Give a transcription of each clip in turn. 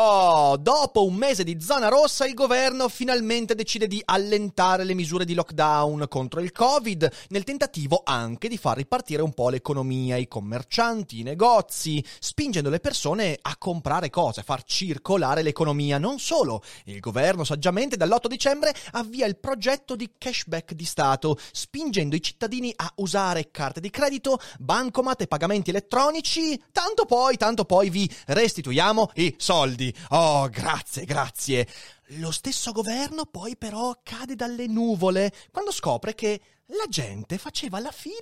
Oh, dopo un mese di zona rossa il governo finalmente decide di allentare le misure di lockdown contro il Covid, nel tentativo anche di far ripartire un po' l'economia, i commercianti, i negozi, spingendo le persone a comprare cose, a far circolare l'economia. Non solo, il governo saggiamente dall'8 dicembre avvia il progetto di cashback di Stato, spingendo i cittadini a usare carte di credito, bancomat e pagamenti elettronici, tanto poi, tanto poi vi restituiamo i soldi. Oh, grazie, grazie. Lo stesso governo poi però cade dalle nuvole quando scopre che la gente faceva la fila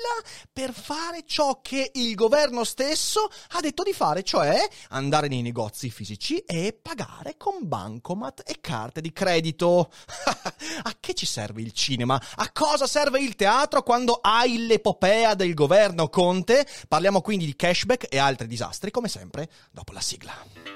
per fare ciò che il governo stesso ha detto di fare, cioè andare nei negozi fisici e pagare con bancomat e carte di credito. a che ci serve il cinema? A cosa serve il teatro quando hai l'epopea del governo Conte? Parliamo quindi di cashback e altri disastri, come sempre, dopo la sigla.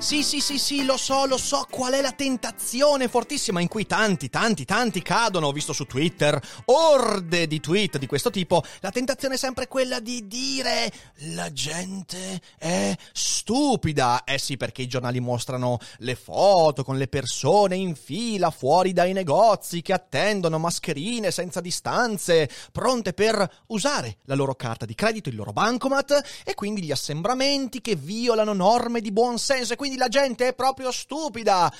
Sì, sì, sì, sì, lo so, lo so qual è la tentazione fortissima in cui tanti, tanti, tanti cadono. Ho visto su Twitter orde di tweet di questo tipo. La tentazione è sempre quella di dire la gente è stupida. Eh sì, perché i giornali mostrano le foto con le persone in fila fuori dai negozi che attendono mascherine senza distanze, pronte per usare la loro carta di credito, il loro bancomat e quindi gli assembramenti che violano norme di buon senso e quindi quindi la gente è proprio stupida.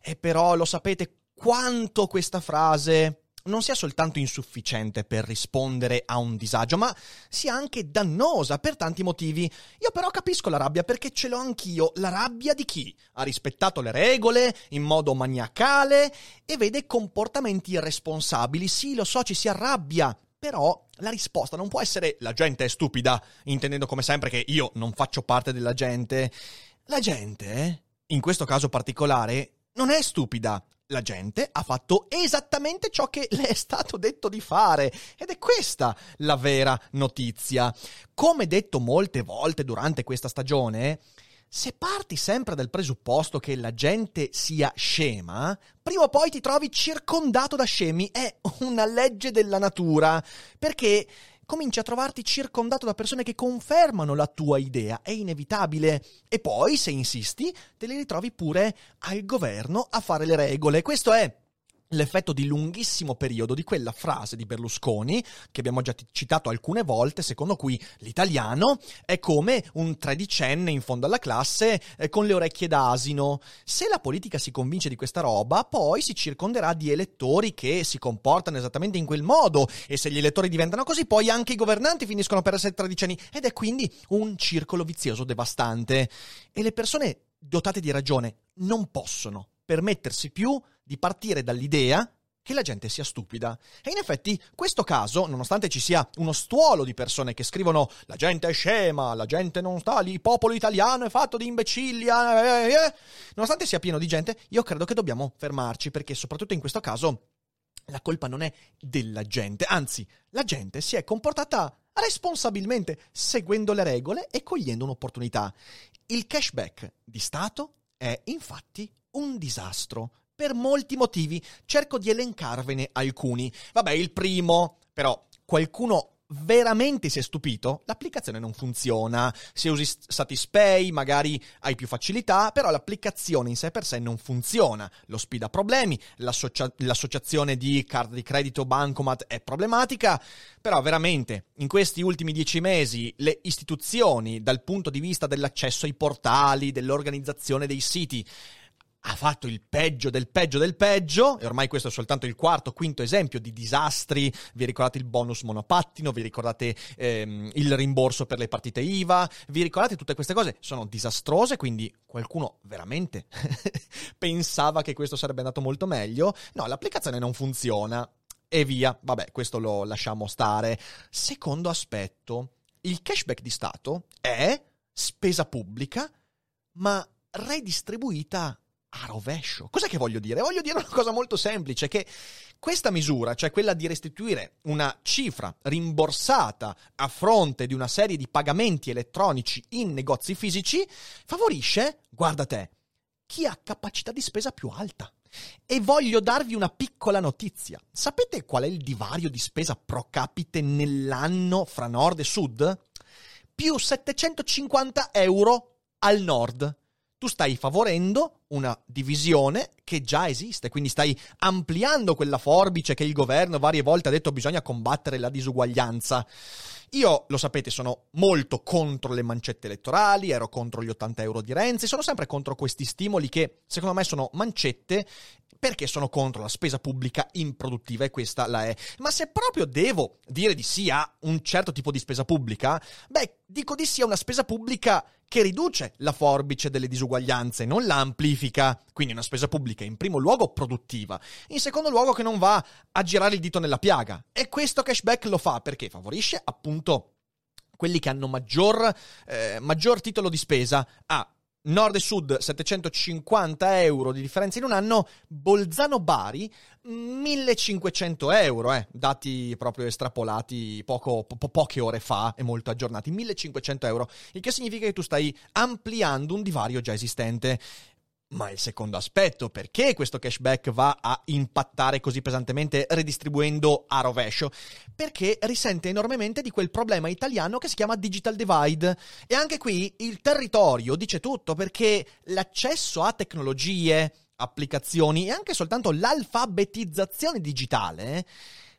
E però lo sapete quanto questa frase non sia soltanto insufficiente per rispondere a un disagio, ma sia anche dannosa per tanti motivi. Io però capisco la rabbia perché ce l'ho anch'io. La rabbia di chi ha rispettato le regole in modo maniacale e vede comportamenti irresponsabili. Sì, lo so, ci si arrabbia. Però la risposta non può essere la gente è stupida, intendendo come sempre che io non faccio parte della gente. La gente, in questo caso particolare, non è stupida. La gente ha fatto esattamente ciò che le è stato detto di fare ed è questa la vera notizia. Come detto molte volte durante questa stagione, se parti sempre dal presupposto che la gente sia scema, prima o poi ti trovi circondato da scemi. È una legge della natura. Perché cominci a trovarti circondato da persone che confermano la tua idea, è inevitabile. E poi, se insisti, te li ritrovi pure al governo a fare le regole. Questo è l'effetto di lunghissimo periodo di quella frase di Berlusconi, che abbiamo già citato alcune volte, secondo cui l'italiano è come un tredicenne in fondo alla classe eh, con le orecchie d'asino. Se la politica si convince di questa roba, poi si circonderà di elettori che si comportano esattamente in quel modo e se gli elettori diventano così, poi anche i governanti finiscono per essere tredicenni ed è quindi un circolo vizioso devastante. E le persone dotate di ragione non possono permettersi più di partire dall'idea che la gente sia stupida. E in effetti questo caso, nonostante ci sia uno stuolo di persone che scrivono la gente è scema, la gente non sta lì, il popolo italiano è fatto di imbecilli, eh, eh, eh, nonostante sia pieno di gente, io credo che dobbiamo fermarci perché soprattutto in questo caso la colpa non è della gente, anzi la gente si è comportata responsabilmente, seguendo le regole e cogliendo un'opportunità. Il cashback di Stato è infatti un disastro per molti motivi. Cerco di elencarvene alcuni. Vabbè, il primo, però, qualcuno veramente si è stupito, l'applicazione non funziona. Se usi Satispay magari hai più facilità, però l'applicazione in sé per sé non funziona. Lo speed ha problemi, l'associa- l'associazione di card di credito Bancomat è problematica, però veramente in questi ultimi dieci mesi le istituzioni dal punto di vista dell'accesso ai portali, dell'organizzazione dei siti, ha fatto il peggio del peggio del peggio, e ormai questo è soltanto il quarto, quinto esempio di disastri. Vi ricordate il bonus monopattino, vi ricordate ehm, il rimborso per le partite IVA, vi ricordate tutte queste cose? Sono disastrose, quindi qualcuno veramente pensava che questo sarebbe andato molto meglio. No, l'applicazione non funziona. E via, vabbè, questo lo lasciamo stare. Secondo aspetto, il cashback di Stato è spesa pubblica, ma redistribuita a rovescio. Cos'è che voglio dire? Voglio dire una cosa molto semplice, che questa misura, cioè quella di restituire una cifra rimborsata a fronte di una serie di pagamenti elettronici in negozi fisici, favorisce, guarda te, chi ha capacità di spesa più alta. E voglio darvi una piccola notizia. Sapete qual è il divario di spesa pro capite nell'anno fra nord e sud? Più 750 euro al nord tu stai favorendo una divisione che già esiste, quindi stai ampliando quella forbice che il governo varie volte ha detto bisogna combattere la disuguaglianza. Io, lo sapete, sono molto contro le mancette elettorali, ero contro gli 80 euro di Renzi, sono sempre contro questi stimoli che secondo me sono mancette perché sono contro la spesa pubblica improduttiva e questa la è. Ma se proprio devo dire di sì a un certo tipo di spesa pubblica, beh, dico di sì a una spesa pubblica che riduce la forbice delle disuguaglianze, non la amplifica. Quindi una spesa pubblica in primo luogo produttiva, in secondo luogo che non va a girare il dito nella piaga. E questo cashback lo fa perché favorisce appunto quelli che hanno maggior, eh, maggior titolo di spesa a Nord e Sud 750 euro di differenza in un anno, Bolzano-Bari 1500 euro, eh, dati proprio estrapolati poco, po- poche ore fa e molto aggiornati, 1500 euro, il che significa che tu stai ampliando un divario già esistente. Ma il secondo aspetto, perché questo cashback va a impattare così pesantemente redistribuendo a rovescio? Perché risente enormemente di quel problema italiano che si chiama digital divide. E anche qui il territorio dice tutto, perché l'accesso a tecnologie, applicazioni e anche soltanto l'alfabetizzazione digitale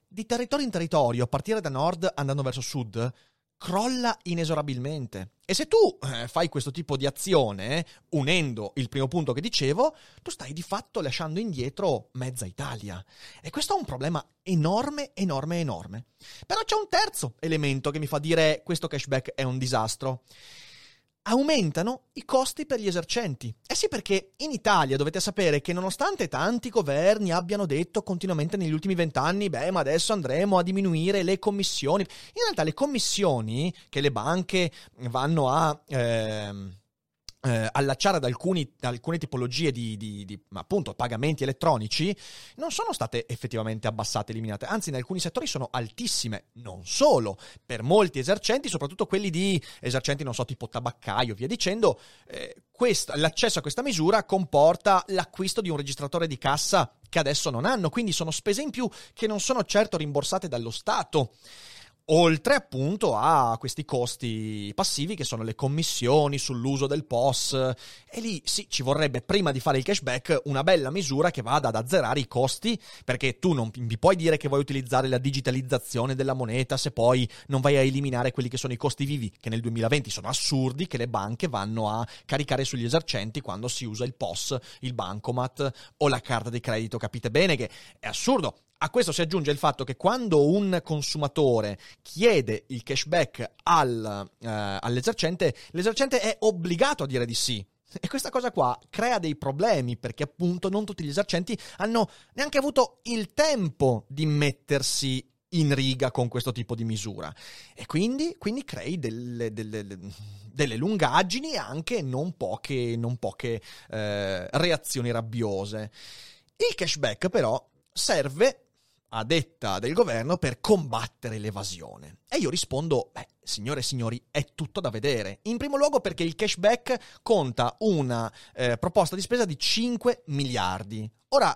di territorio in territorio, a partire da nord andando verso sud, crolla inesorabilmente. E se tu eh, fai questo tipo di azione, unendo il primo punto che dicevo, tu stai di fatto lasciando indietro mezza Italia. E questo è un problema enorme, enorme, enorme. Però c'è un terzo elemento che mi fa dire questo cashback è un disastro aumentano i costi per gli esercenti. Eh sì, perché in Italia dovete sapere che nonostante tanti governi abbiano detto continuamente negli ultimi vent'anni, beh, ma adesso andremo a diminuire le commissioni, in realtà le commissioni che le banche vanno a... Ehm, eh, allacciare ad, alcuni, alcune tipologie di, di, di, appunto, pagamenti elettronici non sono state effettivamente abbassate, eliminate, anzi in alcuni settori sono altissime, non solo, per molti esercenti, soprattutto quelli di esercenti, non so, tipo tabaccaio, via dicendo, eh, questa, l'accesso a questa misura comporta l'acquisto di un registratore di cassa che adesso non hanno, quindi sono spese in più che non sono certo rimborsate dallo Stato oltre appunto a questi costi passivi che sono le commissioni sull'uso del POS e lì sì ci vorrebbe prima di fare il cashback una bella misura che vada ad azzerare i costi perché tu non mi puoi dire che vuoi utilizzare la digitalizzazione della moneta se poi non vai a eliminare quelli che sono i costi vivi che nel 2020 sono assurdi che le banche vanno a caricare sugli esercenti quando si usa il POS, il bancomat o la carta di credito. Capite bene che è assurdo a questo si aggiunge il fatto che quando un consumatore chiede il cashback al, eh, all'esercente, l'esercente è obbligato a dire di sì. E questa cosa qua crea dei problemi perché appunto non tutti gli esercenti hanno neanche avuto il tempo di mettersi in riga con questo tipo di misura. E quindi, quindi crei delle, delle, delle, lungaggini e anche non poche, non poche eh, reazioni rabbiose. Il cashback però serve a detta del governo per combattere l'evasione? E io rispondo, beh, signore e signori, è tutto da vedere. In primo luogo perché il cashback conta una eh, proposta di spesa di 5 miliardi. Ora,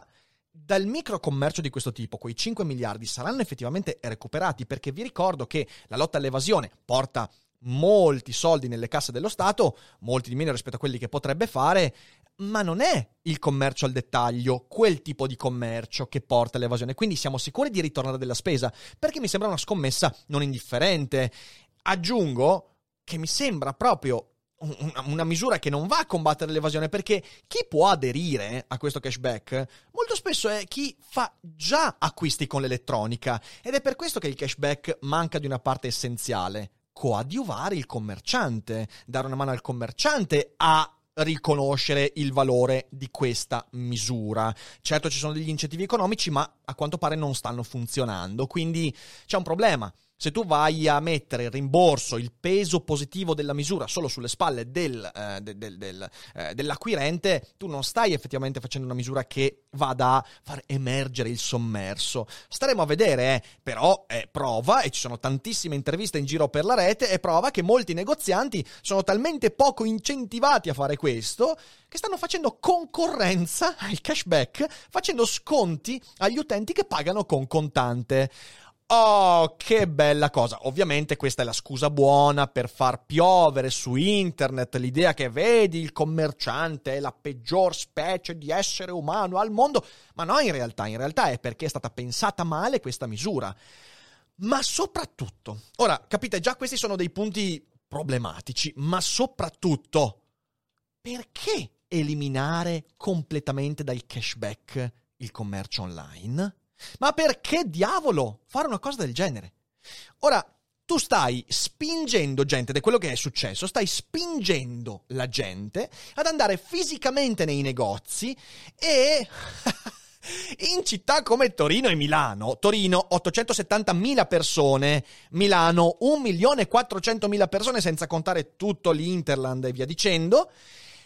dal microcommercio di questo tipo, quei 5 miliardi saranno effettivamente recuperati perché vi ricordo che la lotta all'evasione porta molti soldi nelle casse dello Stato, molti di meno rispetto a quelli che potrebbe fare, ma non è il commercio al dettaglio, quel tipo di commercio che porta all'evasione. Quindi siamo sicuri di ritornare della spesa, perché mi sembra una scommessa non indifferente. Aggiungo che mi sembra proprio una, misura che non va a combattere l'evasione perché chi può aderire a questo cashback molto spesso è chi fa già acquisti con l'elettronica ed è per questo che il cashback manca di una parte essenziale, coadiuvare il commerciante, dare una mano al commerciante a riconoscere il valore di questa misura. Certo ci sono degli incentivi economici, ma a quanto pare non stanno funzionando, quindi c'è un problema se tu vai a mettere il rimborso, il peso positivo della misura solo sulle spalle del, eh, del, del, eh, dell'acquirente, tu non stai effettivamente facendo una misura che vada a far emergere il sommerso. Staremo a vedere, eh, però è prova, e ci sono tantissime interviste in giro per la rete, è prova che molti negozianti sono talmente poco incentivati a fare questo che stanno facendo concorrenza al cashback, facendo sconti agli utenti che pagano con contante. Oh, che bella cosa! Ovviamente questa è la scusa buona per far piovere su internet l'idea che vedi il commerciante è la peggior specie di essere umano al mondo, ma no in realtà, in realtà è perché è stata pensata male questa misura. Ma soprattutto, ora capite già questi sono dei punti problematici, ma soprattutto perché eliminare completamente dal cashback il commercio online? Ma perché diavolo fare una cosa del genere? Ora, tu stai spingendo gente, ed è quello che è successo, stai spingendo la gente ad andare fisicamente nei negozi e... In città come Torino e Milano, Torino 870.000 persone, Milano 1.400.000 persone senza contare tutto l'Interland e via dicendo,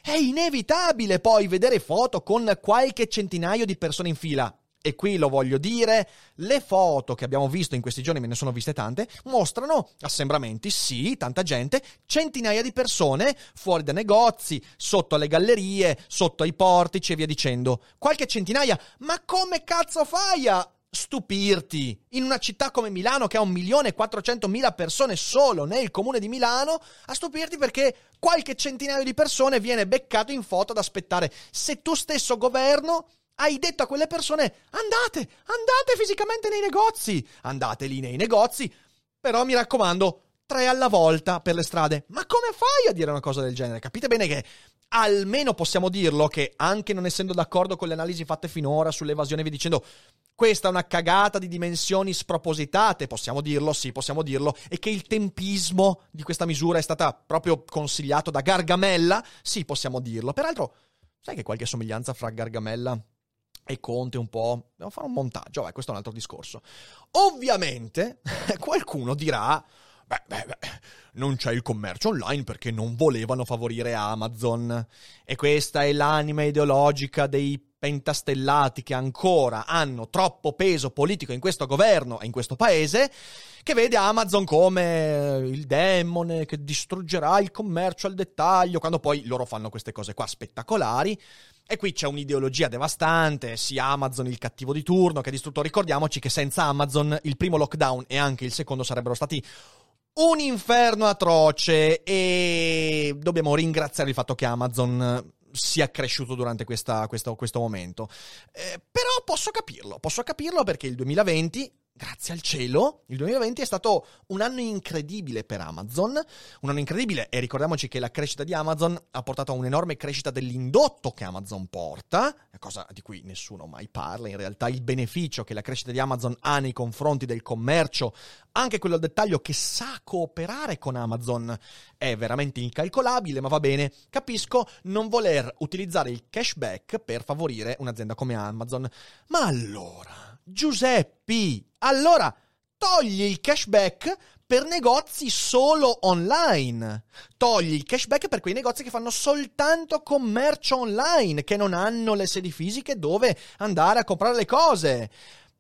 è inevitabile poi vedere foto con qualche centinaio di persone in fila e qui lo voglio dire, le foto che abbiamo visto in questi giorni, me ne sono viste tante, mostrano assembramenti, sì, tanta gente, centinaia di persone fuori dai negozi, sotto alle gallerie, sotto ai portici e via dicendo. Qualche centinaia, ma come cazzo fai a stupirti in una città come Milano che ha un milione e quattrocentomila persone solo nel comune di Milano a stupirti perché qualche centinaio di persone viene beccato in foto ad aspettare se tu stesso governo hai detto a quelle persone andate, andate fisicamente nei negozi, andate lì nei negozi, però mi raccomando, tre alla volta per le strade. Ma come fai a dire una cosa del genere? Capite bene che almeno possiamo dirlo che anche non essendo d'accordo con le analisi fatte finora sull'evasione vi dicendo questa è una cagata di dimensioni spropositate, possiamo dirlo, sì, possiamo dirlo, e che il tempismo di questa misura è stata proprio consigliato da Gargamella, sì, possiamo dirlo. Peraltro, sai che qualche somiglianza fra Gargamella e Conte un po'. Devo fare un montaggio, vai, questo è un altro discorso. Ovviamente qualcuno dirà. Beh, beh, beh, non c'è il commercio online perché non volevano favorire Amazon. E questa è l'anima ideologica dei pentastellati che ancora hanno troppo peso politico in questo governo e in questo paese, che vede Amazon come il demone che distruggerà il commercio al dettaglio, quando poi loro fanno queste cose qua spettacolari. E qui c'è un'ideologia devastante, sia Amazon il cattivo di turno che distrutto. Ricordiamoci che senza Amazon il primo lockdown e anche il secondo sarebbero stati un inferno atroce e dobbiamo ringraziare il fatto che Amazon sia cresciuto durante questa, questo, questo momento. Eh, però posso capirlo, posso capirlo perché il 2020 grazie al cielo, il 2020 è stato un anno incredibile per Amazon, un anno incredibile e ricordiamoci che la crescita di Amazon ha portato a un'enorme crescita dell'indotto che Amazon porta, cosa di cui nessuno mai parla, in realtà il beneficio che la crescita di Amazon ha nei confronti del commercio, anche quello al dettaglio che sa cooperare con Amazon, è veramente incalcolabile, ma va bene, capisco non voler utilizzare il cashback per favorire un'azienda come Amazon. Ma allora... Giuseppi, allora togli il cashback per negozi solo online. Togli il cashback per quei negozi che fanno soltanto commercio online, che non hanno le sedi fisiche dove andare a comprare le cose.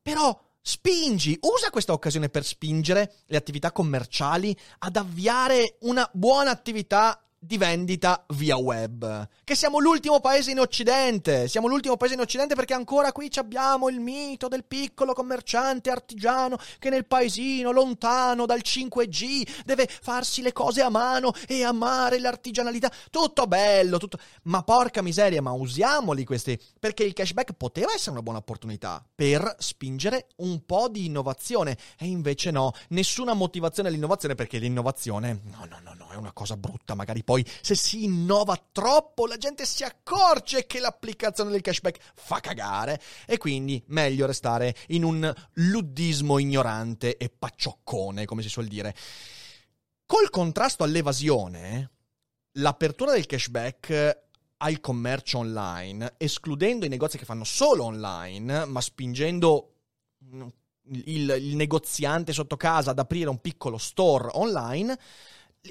Però Spingi, usa questa occasione per spingere le attività commerciali ad avviare una buona attività di vendita via web. Che siamo l'ultimo paese in Occidente. Siamo l'ultimo paese in Occidente perché ancora qui abbiamo il mito del piccolo commerciante artigiano che nel paesino lontano dal 5G deve farsi le cose a mano e amare l'artigianalità. Tutto bello, tutto. Ma porca miseria, ma usiamoli questi. Perché il cashback poteva essere una buona opportunità per spingere un po' di innovazione. E invece no, nessuna motivazione all'innovazione perché l'innovazione, no, no, no, no, è una cosa brutta. Magari poi se si innova troppo la gente si accorge che l'applicazione del cashback fa cagare e quindi meglio restare in un luddismo ignorante e paccioccone, come si suol dire. Col contrasto all'evasione, l'apertura del cashback al commercio online, escludendo i negozi che fanno solo online, ma spingendo il, il negoziante sotto casa ad aprire un piccolo store online,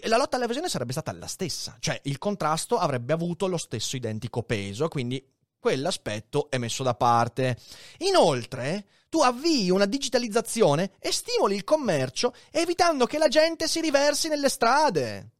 la lotta all'evasione sarebbe stata la stessa, cioè il contrasto avrebbe avuto lo stesso identico peso, quindi quell'aspetto è messo da parte. Inoltre, tu avvii una digitalizzazione e stimoli il commercio evitando che la gente si riversi nelle strade.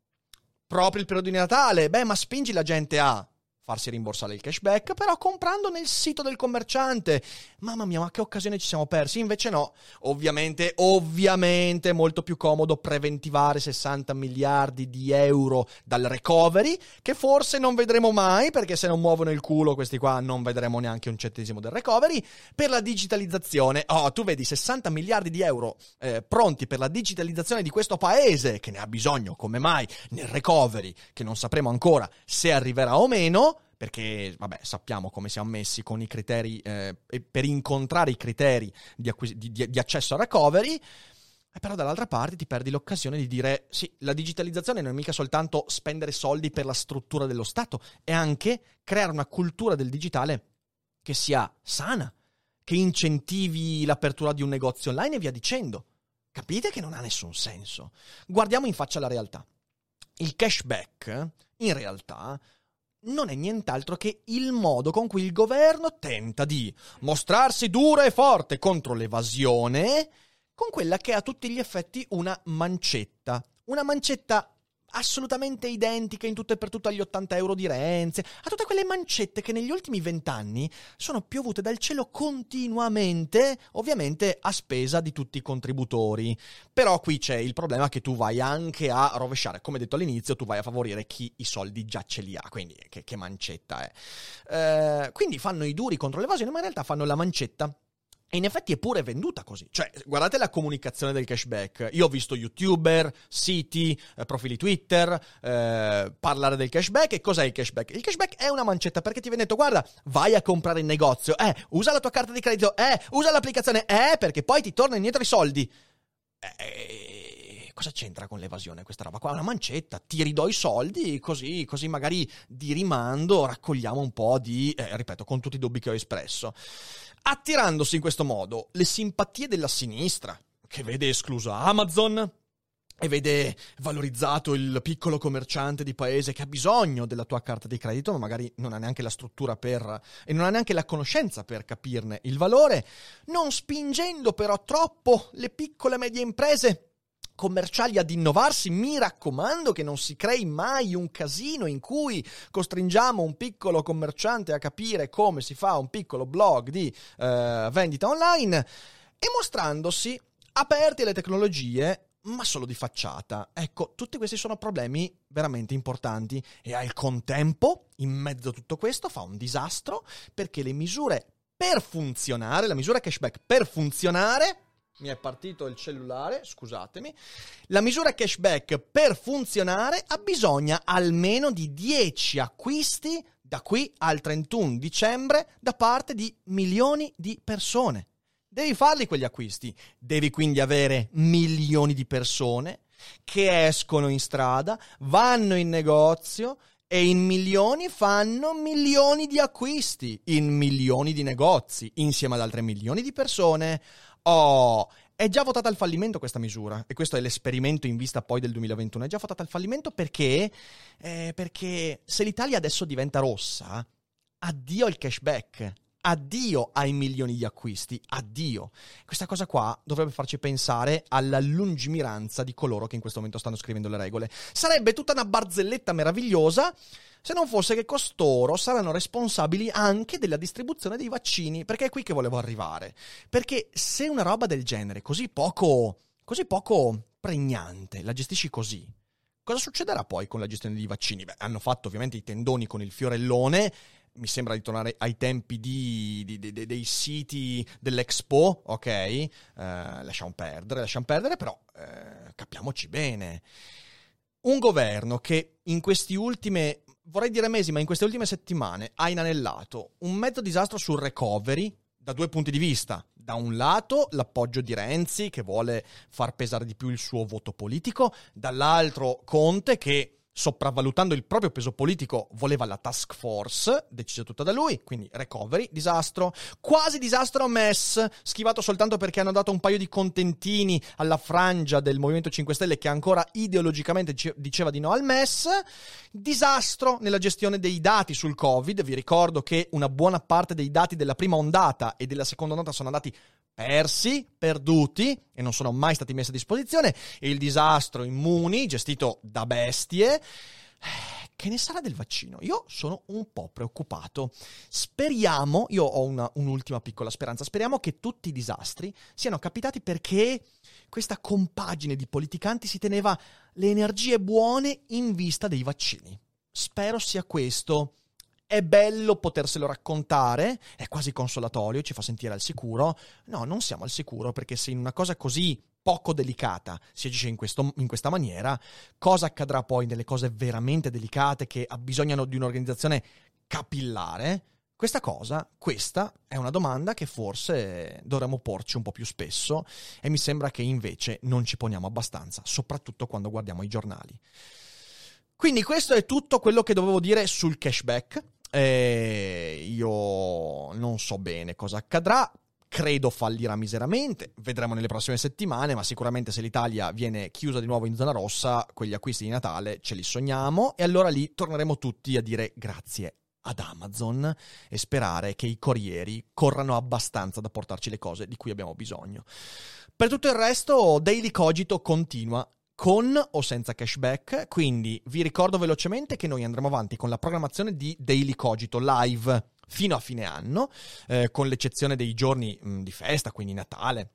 Proprio il periodo di Natale, beh, ma spingi la gente a farsi rimborsare il cashback, però comprando nel sito del commerciante. Mamma mia, ma che occasione ci siamo persi? Invece no. Ovviamente, ovviamente è molto più comodo preventivare 60 miliardi di euro dal recovery, che forse non vedremo mai, perché se non muovono il culo questi qua non vedremo neanche un centesimo del recovery. Per la digitalizzazione, oh, tu vedi 60 miliardi di euro eh, pronti per la digitalizzazione di questo paese, che ne ha bisogno, come mai, nel recovery, che non sapremo ancora se arriverà o meno perché vabbè, sappiamo come siamo messi con i criteri, eh, per incontrare i criteri di, acquis- di, di, di accesso a recovery, e però dall'altra parte ti perdi l'occasione di dire sì, la digitalizzazione non è mica soltanto spendere soldi per la struttura dello Stato, è anche creare una cultura del digitale che sia sana, che incentivi l'apertura di un negozio online e via dicendo. Capite che non ha nessun senso. Guardiamo in faccia la realtà. Il cashback, in realtà, non è nient'altro che il modo con cui il governo tenta di mostrarsi duro e forte contro l'evasione con quella che è a tutti gli effetti una mancetta. Una mancetta assolutamente identica in tutto e per tutto agli 80 euro di Renzi, a tutte quelle mancette che negli ultimi vent'anni sono piovute dal cielo continuamente, ovviamente a spesa di tutti i contributori. Però qui c'è il problema che tu vai anche a rovesciare, come detto all'inizio, tu vai a favorire chi i soldi già ce li ha, quindi che, che mancetta è. Eh, quindi fanno i duri contro l'evasione, ma in realtà fanno la mancetta e in effetti è pure venduta così. Cioè, guardate la comunicazione del cashback. Io ho visto youtuber, siti, eh, profili Twitter eh, parlare del cashback. E cos'è il cashback? Il cashback è una mancetta perché ti viene detto: guarda, vai a comprare in negozio, eh, usa la tua carta di credito, eh, usa l'applicazione, eh, perché poi ti tornano indietro i soldi. Eh, cosa c'entra con l'evasione questa roba qua? Una mancetta, ti ridò i soldi, così, così magari di rimando raccogliamo un po' di, eh, ripeto, con tutti i dubbi che ho espresso attirandosi in questo modo le simpatie della sinistra, che vede escluso Amazon e vede valorizzato il piccolo commerciante di paese che ha bisogno della tua carta di credito, ma magari non ha neanche la struttura per e non ha neanche la conoscenza per capirne il valore, non spingendo però troppo le piccole e medie imprese commerciali ad innovarsi, mi raccomando che non si crei mai un casino in cui costringiamo un piccolo commerciante a capire come si fa un piccolo blog di eh, vendita online e mostrandosi aperti alle tecnologie ma solo di facciata. Ecco, tutti questi sono problemi veramente importanti e al contempo, in mezzo a tutto questo, fa un disastro perché le misure per funzionare, la misura cashback per funzionare, mi è partito il cellulare, scusatemi. La misura cashback per funzionare ha bisogno almeno di 10 acquisti da qui al 31 dicembre da parte di milioni di persone. Devi farli quegli acquisti, devi quindi avere milioni di persone che escono in strada, vanno in negozio e in milioni fanno milioni di acquisti in milioni di negozi insieme ad altre milioni di persone. Oh, è già votata al fallimento questa misura e questo è l'esperimento in vista poi del 2021. È già votata al fallimento perché, eh, perché se l'Italia adesso diventa rossa, addio il cashback, addio ai milioni di acquisti, addio. Questa cosa qua dovrebbe farci pensare alla lungimiranza di coloro che in questo momento stanno scrivendo le regole. Sarebbe tutta una barzelletta meravigliosa se non fosse che costoro saranno responsabili anche della distribuzione dei vaccini, perché è qui che volevo arrivare. Perché se una roba del genere, così poco, così poco pregnante, la gestisci così, cosa succederà poi con la gestione dei vaccini? Beh, hanno fatto ovviamente i tendoni con il fiorellone mi sembra di tornare ai tempi di, di, di, dei siti dell'Expo, ok? Eh, lasciamo perdere, lasciamo perdere, però eh, capiamoci bene. Un governo che in questi ultime, vorrei dire mesi, ma in queste ultime settimane ha inanellato un mezzo disastro sul recovery da due punti di vista. Da un lato l'appoggio di Renzi che vuole far pesare di più il suo voto politico, dall'altro Conte che sopravvalutando il proprio peso politico, voleva la task force, decisa tutta da lui, quindi recovery, disastro, quasi disastro MES, schivato soltanto perché hanno dato un paio di contentini alla frangia del Movimento 5 Stelle che ancora ideologicamente diceva di no al MES, disastro nella gestione dei dati sul Covid, vi ricordo che una buona parte dei dati della prima ondata e della seconda ondata sono andati persi, perduti e non sono mai stati messi a disposizione. Il disastro immuni gestito da bestie. Che ne sarà del vaccino? Io sono un po' preoccupato. Speriamo, io ho una, un'ultima piccola speranza, speriamo che tutti i disastri siano capitati perché questa compagine di politicanti si teneva le energie buone in vista dei vaccini. Spero sia questo è bello poterselo raccontare, è quasi consolatorio, ci fa sentire al sicuro. No, non siamo al sicuro perché se in una cosa così poco delicata si agisce in, questo, in questa maniera, cosa accadrà poi nelle cose veramente delicate che abbisognano di un'organizzazione capillare? Questa cosa, questa è una domanda che forse dovremmo porci un po' più spesso e mi sembra che invece non ci poniamo abbastanza, soprattutto quando guardiamo i giornali. Quindi questo è tutto quello che dovevo dire sul cashback. Eh, io non so bene cosa accadrà. Credo fallirà miseramente, vedremo nelle prossime settimane, ma sicuramente se l'Italia viene chiusa di nuovo in zona rossa, quegli acquisti di Natale ce li sogniamo e allora lì torneremo tutti a dire grazie ad Amazon e sperare che i corrieri corrano abbastanza da portarci le cose di cui abbiamo bisogno. Per tutto il resto, Daily Cogito continua con o senza cashback. Quindi vi ricordo velocemente che noi andremo avanti con la programmazione di Daily Cogito live fino a fine anno, eh, con l'eccezione dei giorni mh, di festa, quindi Natale,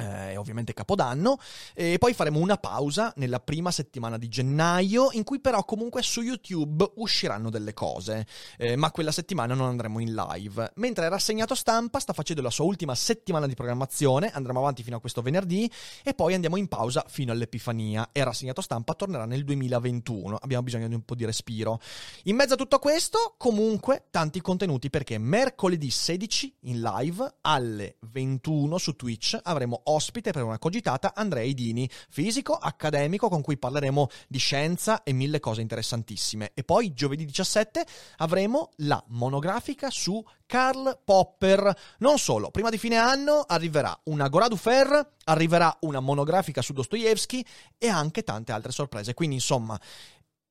eh, ovviamente Capodanno, e poi faremo una pausa nella prima settimana di gennaio, in cui però comunque su YouTube usciranno delle cose, eh, ma quella settimana non andremo in live. Mentre Rassegnato Stampa sta facendo la sua ultima settimana di programmazione, andremo avanti fino a questo venerdì, e poi andiamo in pausa fino all'Epifania, e Rassegnato Stampa tornerà nel 2021, abbiamo bisogno di un po' di respiro. In mezzo a tutto questo, comunque, tanti contenuti, perché mercoledì 16 in live alle 21 su Twitch avremo ospite per una cogitata Andrea Idini, fisico, accademico con cui parleremo di scienza e mille cose interessantissime. E poi giovedì 17 avremo la monografica su Karl Popper. Non solo, prima di fine anno arriverà una Gora du Fer, arriverà una monografica su Dostoevsky e anche tante altre sorprese. Quindi insomma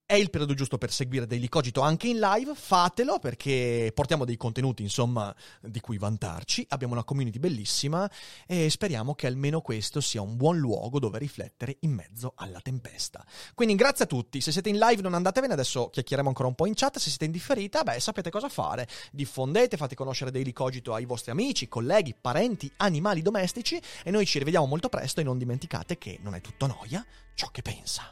è il periodo giusto per seguire Daily Cogito anche in live, fatelo perché portiamo dei contenuti, insomma, di cui vantarci. Abbiamo una community bellissima e speriamo che almeno questo sia un buon luogo dove riflettere in mezzo alla tempesta. Quindi grazie a tutti, se siete in live non andatevene, adesso chiacchieremo ancora un po' in chat, se siete in differita, beh, sapete cosa fare. Diffondete, fate conoscere Daily Cogito ai vostri amici, colleghi, parenti, animali domestici e noi ci rivediamo molto presto e non dimenticate che non è tutto noia ciò che pensa.